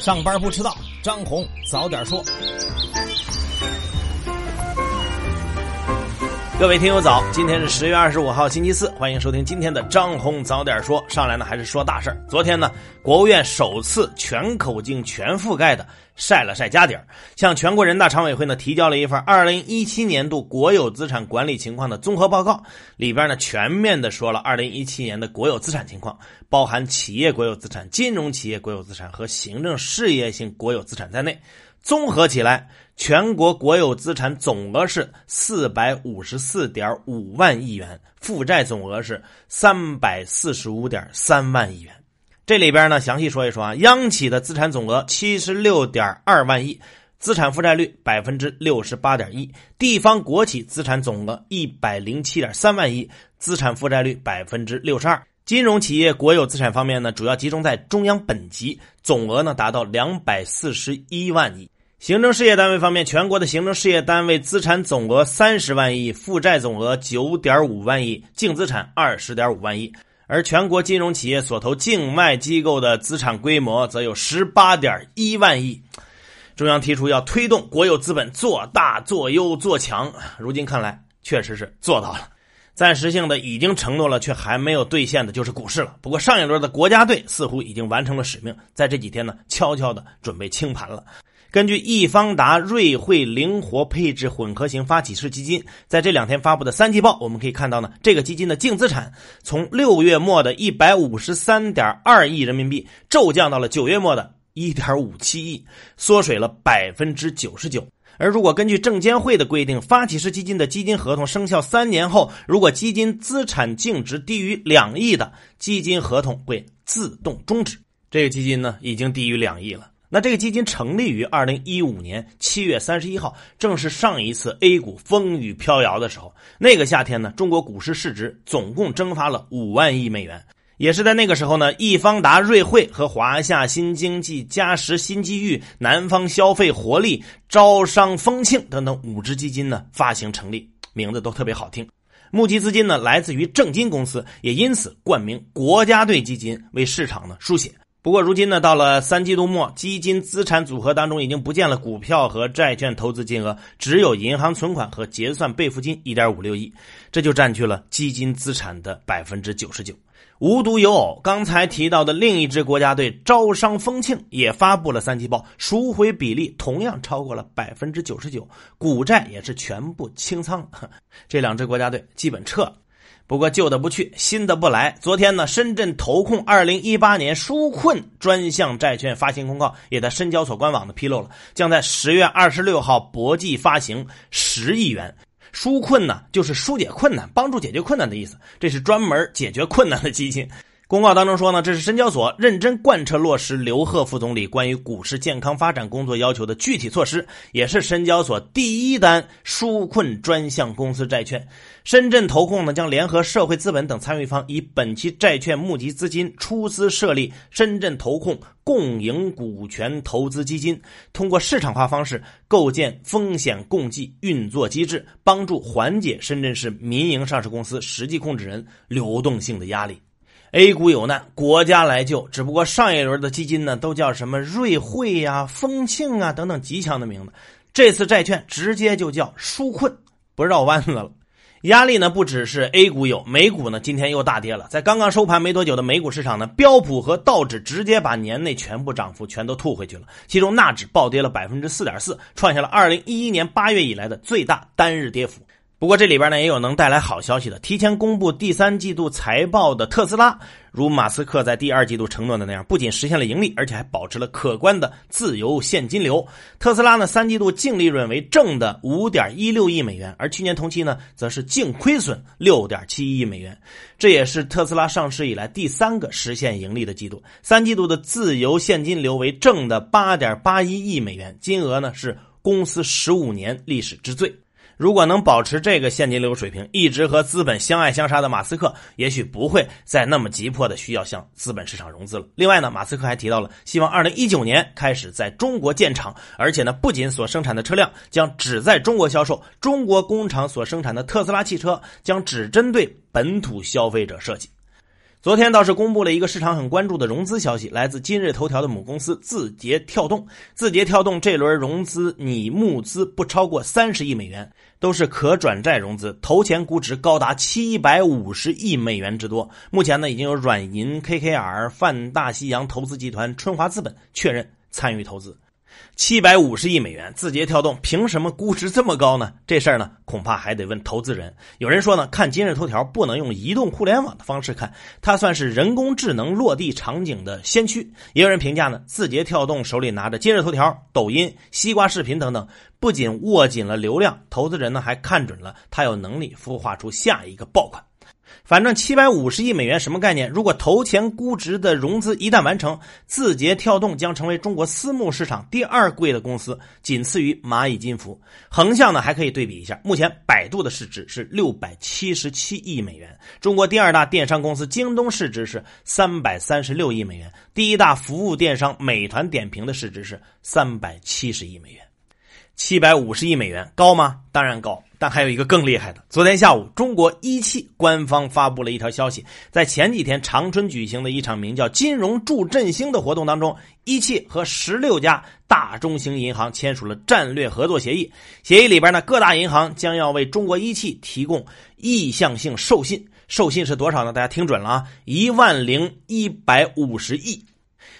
上班不迟到，张红早点说。各位听友早，今天是十月二十五号星期四，欢迎收听今天的张红早点说。上来呢还是说大事儿。昨天呢，国务院首次全口径全覆盖的晒了晒家底儿，向全国人大常委会呢提交了一份二零一七年度国有资产管理情况的综合报告，里边呢全面的说了二零一七年的国有资产情况，包含企业国有资产、金融企业国有资产和行政事业性国有资产在内。综合起来，全国国有资产总额是四百五十四点五万亿元，负债总额是三百四十五点三万亿元。这里边呢，详细说一说啊，央企的资产总额七十六点二万亿，资产负债率百分之六十八点一；地方国企资产总额一百零七点三万亿，资产负债率百分之六十二。金融企业国有资产方面呢，主要集中在中央本级，总额呢达到两百四十一万亿。行政事业单位方面，全国的行政事业单位资产总额三十万亿，负债总额九点五万亿，净资产二十点五万亿。而全国金融企业所投境外机构的资产规模则有十八点一万亿。中央提出要推动国有资本做大、做优、做强，如今看来确实是做到了。暂时性的已经承诺了却还没有兑现的就是股市了。不过上一轮的国家队似乎已经完成了使命，在这几天呢，悄悄的准备清盘了。根据易方达瑞汇灵活配置混合型发起式基金在这两天发布的三季报，我们可以看到呢，这个基金的净资产从六月末的一百五十三点二亿人民币骤降到了九月末的一点五七亿，缩水了百分之九十九。而如果根据证监会的规定，发起式基金的基金合同生效三年后，如果基金资产净值低于两亿的基金合同会自动终止。这个基金呢，已经低于两亿了。那这个基金成立于二零一五年七月三十一号，正是上一次 A 股风雨飘摇的时候。那个夏天呢，中国股市市值总共蒸发了五万亿美元。也是在那个时候呢，易方达瑞汇和华夏新经济、嘉实新机遇、南方消费活力、招商丰庆等等五只基金呢发行成立，名字都特别好听。募集资金呢来自于正金公司，也因此冠名国家队基金，为市场呢输血。不过如今呢，到了三季度末，基金资产组合当中已经不见了股票和债券投资金额，只有银行存款和结算备付金一点五六亿，这就占据了基金资产的百分之九十九。无独有偶，刚才提到的另一支国家队招商丰庆也发布了三季报，赎回比例同样超过了百分之九十九，股债也是全部清仓，这两支国家队基本撤了。不过旧的不去，新的不来。昨天呢，深圳投控二零一八年纾困专项债券发行公告也在深交所官网的披露了，将在十月二十六号博际发行十亿元纾困呢，就是纾解困难、帮助解决困难的意思。这是专门解决困难的基金。公告当中说呢，这是深交所认真贯彻落实刘鹤副总理关于股市健康发展工作要求的具体措施，也是深交所第一单纾困专项公司债券。深圳投控呢将联合社会资本等参与方，以本期债券募集资金出资设立深圳投控共赢股权投资基金，通过市场化方式构建风险共济运作机制，帮助缓解深圳市民营上市公司实际控制人流动性的压力。A 股有难，国家来救。只不过上一轮的基金呢，都叫什么瑞汇呀、丰庆啊等等极强的名字。这次债券直接就叫纾困，不绕弯子了。压力呢不只是 A 股有，美股呢今天又大跌了。在刚刚收盘没多久的美股市场呢，标普和道指直接把年内全部涨幅全都吐回去了。其中纳指暴跌了百分之四点四，创下了二零一一年八月以来的最大单日跌幅。不过这里边呢也有能带来好消息的，提前公布第三季度财报的特斯拉，如马斯克在第二季度承诺的那样，不仅实现了盈利，而且还保持了可观的自由现金流。特斯拉呢三季度净利润为正的五点一六亿美元，而去年同期呢则是净亏损六点七亿美元，这也是特斯拉上市以来第三个实现盈利的季度。三季度的自由现金流为正的八点八一亿美元，金额呢是公司十五年历史之最。如果能保持这个现金流水平，一直和资本相爱相杀的马斯克，也许不会再那么急迫的需要向资本市场融资了。另外呢，马斯克还提到了希望二零一九年开始在中国建厂，而且呢，不仅所生产的车辆将只在中国销售，中国工厂所生产的特斯拉汽车将只针对本土消费者设计。昨天倒是公布了一个市场很关注的融资消息，来自今日头条的母公司字节跳动。字节跳动这轮融资拟募资不超过三十亿美元，都是可转债融资，投前估值高达七百五十亿美元之多。目前呢，已经有软银、KKR、泛大西洋投资集团、春华资本确认参与投资。七百五十亿美元，字节跳动凭什么估值这么高呢？这事儿呢，恐怕还得问投资人。有人说呢，看今日头条不能用移动互联网的方式看，它算是人工智能落地场景的先驱。也有人评价呢，字节跳动手里拿着今日头条、抖音、西瓜视频等等，不仅握紧了流量，投资人呢还看准了它有能力孵化出下一个爆款。反正七百五十亿美元什么概念？如果投前估值的融资一旦完成，字节跳动将成为中国私募市场第二贵的公司，仅次于蚂蚁金服。横向呢还可以对比一下，目前百度的市值是六百七十七亿美元，中国第二大电商公司京东市值是三百三十六亿美元，第一大服务电商美团点评的市值是三百七十亿美元。七百五十亿美元高吗？当然高，但还有一个更厉害的。昨天下午，中国一汽官方发布了一条消息，在前几天长春举行的一场名叫“金融助振兴”的活动当中，一汽和十六家大中型银行签署了战略合作协议。协议里边呢，各大银行将要为中国一汽提供意向性授信，授信是多少呢？大家听准了啊，一万零一百五十亿。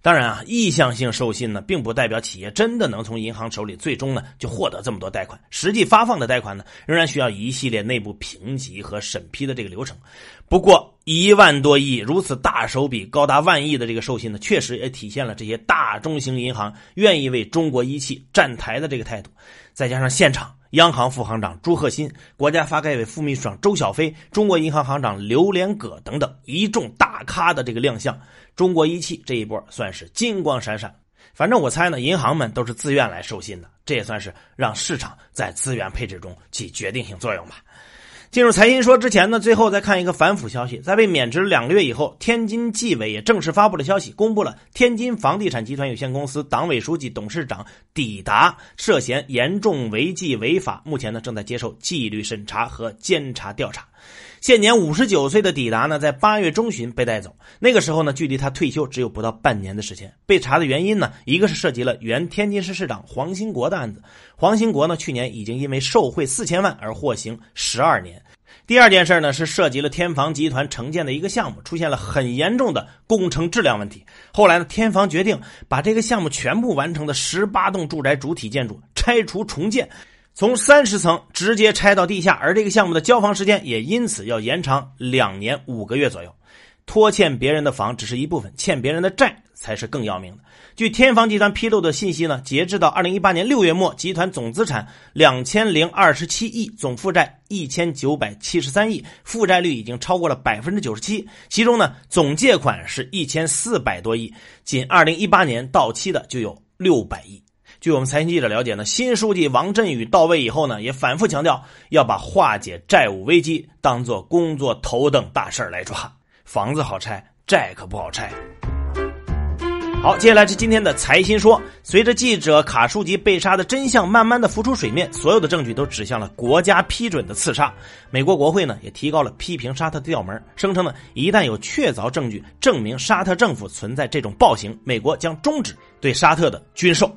当然啊，意向性授信呢，并不代表企业真的能从银行手里最终呢就获得这么多贷款。实际发放的贷款呢，仍然需要一系列内部评级和审批的这个流程。不过，一万多亿如此大手笔、高达万亿的这个授信呢，确实也体现了这些大中型银行愿意为中国一汽站台的这个态度。再加上现场，央行副行长朱鹤新、国家发改委副秘书长周小飞、中国银行行长刘连葛等等一众大咖的这个亮相。中国一汽这一波算是金光闪闪，反正我猜呢，银行们都是自愿来授信的，这也算是让市场在资源配置中起决定性作用吧。进入财新说之前呢，最后再看一个反腐消息，在被免职两个月以后，天津纪委也正式发布了消息，公布了天津房地产集团有限公司党委书记、董事长抵达涉嫌严重违纪违法，目前呢正在接受纪律审查和监察调查。现年五十九岁的抵达呢，在八月中旬被带走。那个时候呢，距离他退休只有不到半年的时间。被查的原因呢，一个是涉及了原天津市市长黄兴国的案子。黄兴国呢，去年已经因为受贿四千万而获刑十二年。第二件事呢，是涉及了天房集团承建的一个项目，出现了很严重的工程质量问题。后来呢，天房决定把这个项目全部完成的十八栋住宅主体建筑拆除重建。从三十层直接拆到地下，而这个项目的交房时间也因此要延长两年五个月左右。拖欠别人的房只是一部分，欠别人的债才是更要命的。据天房集团披露的信息呢，截至到二零一八年六月末，集团总资产两千零二十七亿，总负债一千九百七十三亿，负债率已经超过了百分之九十七。其中呢，总借款是一千四百多亿，仅二零一八年到期的就有六百亿。据我们财经记者了解呢，新书记王振宇到位以后呢，也反复强调要把化解债务危机当做工作头等大事来抓。房子好拆，债可不好拆。好，接下来是今天的财新说。随着记者卡舒吉被杀的真相慢慢的浮出水面，所有的证据都指向了国家批准的刺杀。美国国会呢也提高了批评沙特的调门，声称呢一旦有确凿证据证明沙特政府存在这种暴行，美国将终止对沙特的军售。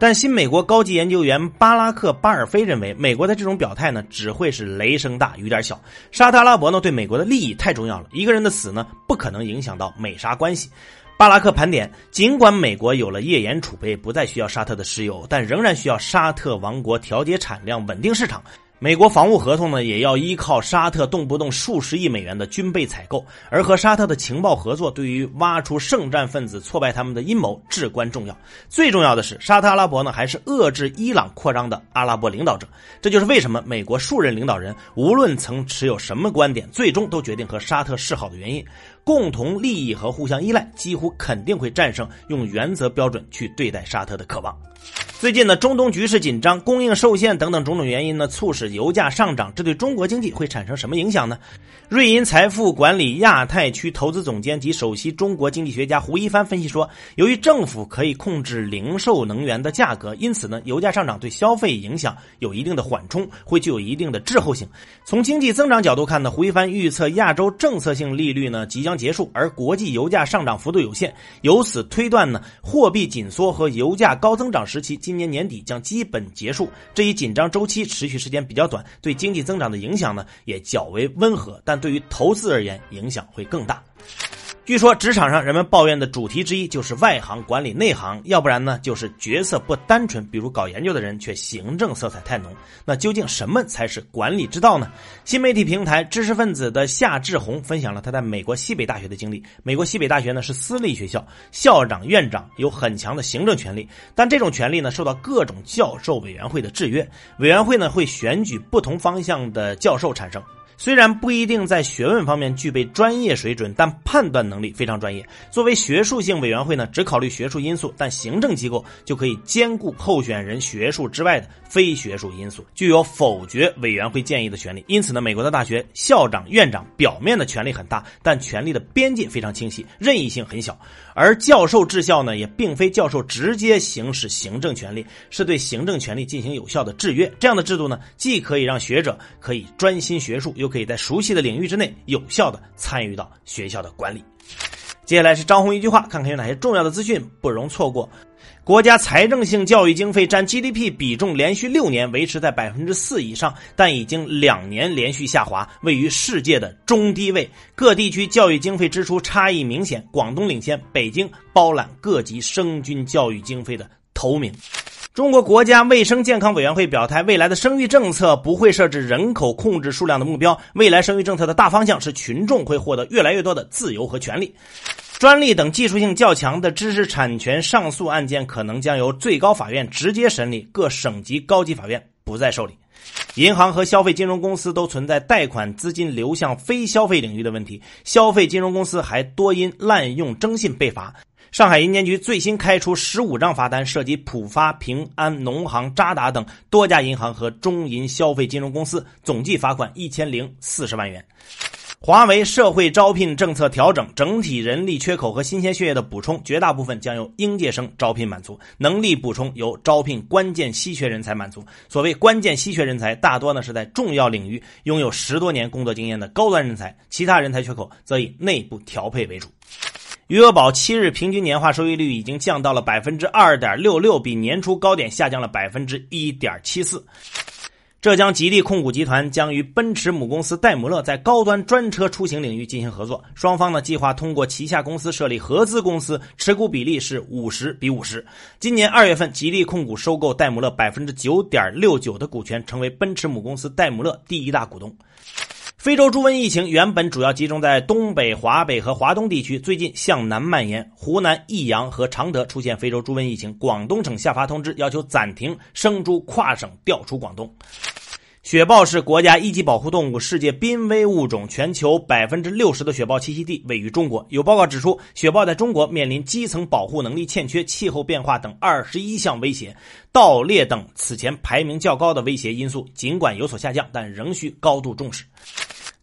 但新美国高级研究员巴拉克·巴尔菲认为，美国的这种表态呢，只会是雷声大雨点小。沙特阿拉伯呢，对美国的利益太重要了，一个人的死呢，不可能影响到美沙关系。巴拉克盘点，尽管美国有了页岩储备，不再需要沙特的石油，但仍然需要沙特王国调节产量，稳定市场。美国防务合同呢，也要依靠沙特动不动数十亿美元的军备采购，而和沙特的情报合作，对于挖出圣战分子、挫败他们的阴谋至关重要。最重要的是，沙特阿拉伯呢，还是遏制伊朗扩张的阿拉伯领导者。这就是为什么美国数任领导人无论曾持有什么观点，最终都决定和沙特示好的原因。共同利益和互相依赖，几乎肯定会战胜用原则标准去对待沙特的渴望。最近呢，中东局势紧张，供应受限等等种种原因呢，促使油价上涨。这对中国经济会产生什么影响呢？瑞银财富管理亚太区投资总监及首席中国经济学家胡一帆分析说，由于政府可以控制零售能源的价格，因此呢，油价上涨对消费影响有一定的缓冲，会具有一定的滞后性。从经济增长角度看呢，胡一帆预测亚洲政策性利率呢即将。结束，而国际油价上涨幅度有限，由此推断呢，货币紧缩和油价高增长时期今年年底将基本结束。这一紧张周期持续时间比较短，对经济增长的影响呢也较为温和，但对于投资而言影响会更大。据说职场上人们抱怨的主题之一就是外行管理内行，要不然呢就是角色不单纯，比如搞研究的人却行政色彩太浓。那究竟什么才是管理之道呢？新媒体平台知识分子的夏志红分享了他在美国西北大学的经历。美国西北大学呢是私立学校，校长、院长有很强的行政权力，但这种权力呢受到各种教授委员会的制约，委员会呢会选举不同方向的教授产生。虽然不一定在学问方面具备专业水准，但判断能力非常专业。作为学术性委员会呢，只考虑学术因素，但行政机构就可以兼顾候选人学术之外的非学术因素，具有否决委员会建议的权利。因此呢，美国的大学校长、院长表面的权力很大，但权力的边界非常清晰，任意性很小。而教授治校呢，也并非教授直接行使行政权力，是对行政权力进行有效的制约。这样的制度呢，既可以让学者可以专心学术，又可以在熟悉的领域之内有效的参与到学校的管理。接下来是张红一句话，看看有哪些重要的资讯不容错过。国家财政性教育经费占 GDP 比重连续六年维持在百分之四以上，但已经两年连续下滑，位于世界的中低位。各地区教育经费支出差异明显，广东领先，北京包揽各级生均教育经费的头名。中国国家卫生健康委员会表态，未来的生育政策不会设置人口控制数量的目标，未来生育政策的大方向是群众会获得越来越多的自由和权利。专利等技术性较强的知识产权上诉案件，可能将由最高法院直接审理，各省级高级法院不再受理。银行和消费金融公司都存在贷款资金流向非消费领域的问题，消费金融公司还多因滥用征信被罚。上海银监局最新开出十五张罚单，涉及浦发、平安、农行、渣打等多家银行和中银消费金融公司，总计罚款一千零四十万元。华为社会招聘政策调整，整体人力缺口和新鲜血液的补充，绝大部分将由应届生招聘满足；能力补充由招聘关键稀缺人才满足。所谓关键稀缺人才，大多呢是在重要领域拥有十多年工作经验的高端人才，其他人才缺口则以内部调配为主。余额宝七日平均年化收益率已经降到了百分之二点六六，比年初高点下降了百分之一点七四。浙江吉利控股集团将与奔驰母公司戴姆勒在高端专车出行领域进行合作，双方呢计划通过旗下公司设立合资公司，持股比例是五十比五十。今年二月份，吉利控股收购戴姆勒百分之九点六九的股权，成为奔驰母公司戴姆勒第一大股东。非洲猪瘟疫情原本主要集中在东北、华北和华东地区，最近向南蔓延。湖南益阳和常德出现非洲猪瘟疫情，广东省下发通知，要求暂停生猪跨省调出广东。雪豹是国家一级保护动物，世界濒危物种，全球百分之六十的雪豹栖息地位于中国。有报告指出，雪豹在中国面临基层保护能力欠缺、气候变化等二十一项威胁，盗猎等此前排名较高的威胁因素，尽管有所下降，但仍需高度重视。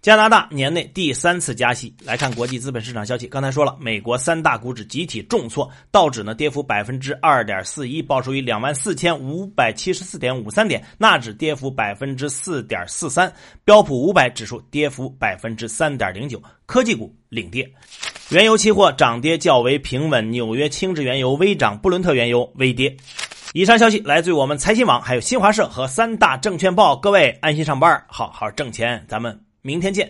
加拿大年内第三次加息。来看国际资本市场消息，刚才说了，美国三大股指集体重挫，道指呢跌幅百分之二点四一，报收于两万四千五百七十四点五三点；纳指跌幅百分之四点四三，标普五百指数跌幅百分之三点零九，科技股领跌。原油期货涨跌较为平稳，纽约轻质原油微涨，布伦特原油微跌。以上消息来自于我们财新网，还有新华社和三大证券报。各位安心上班，好好挣钱，咱们。明天见。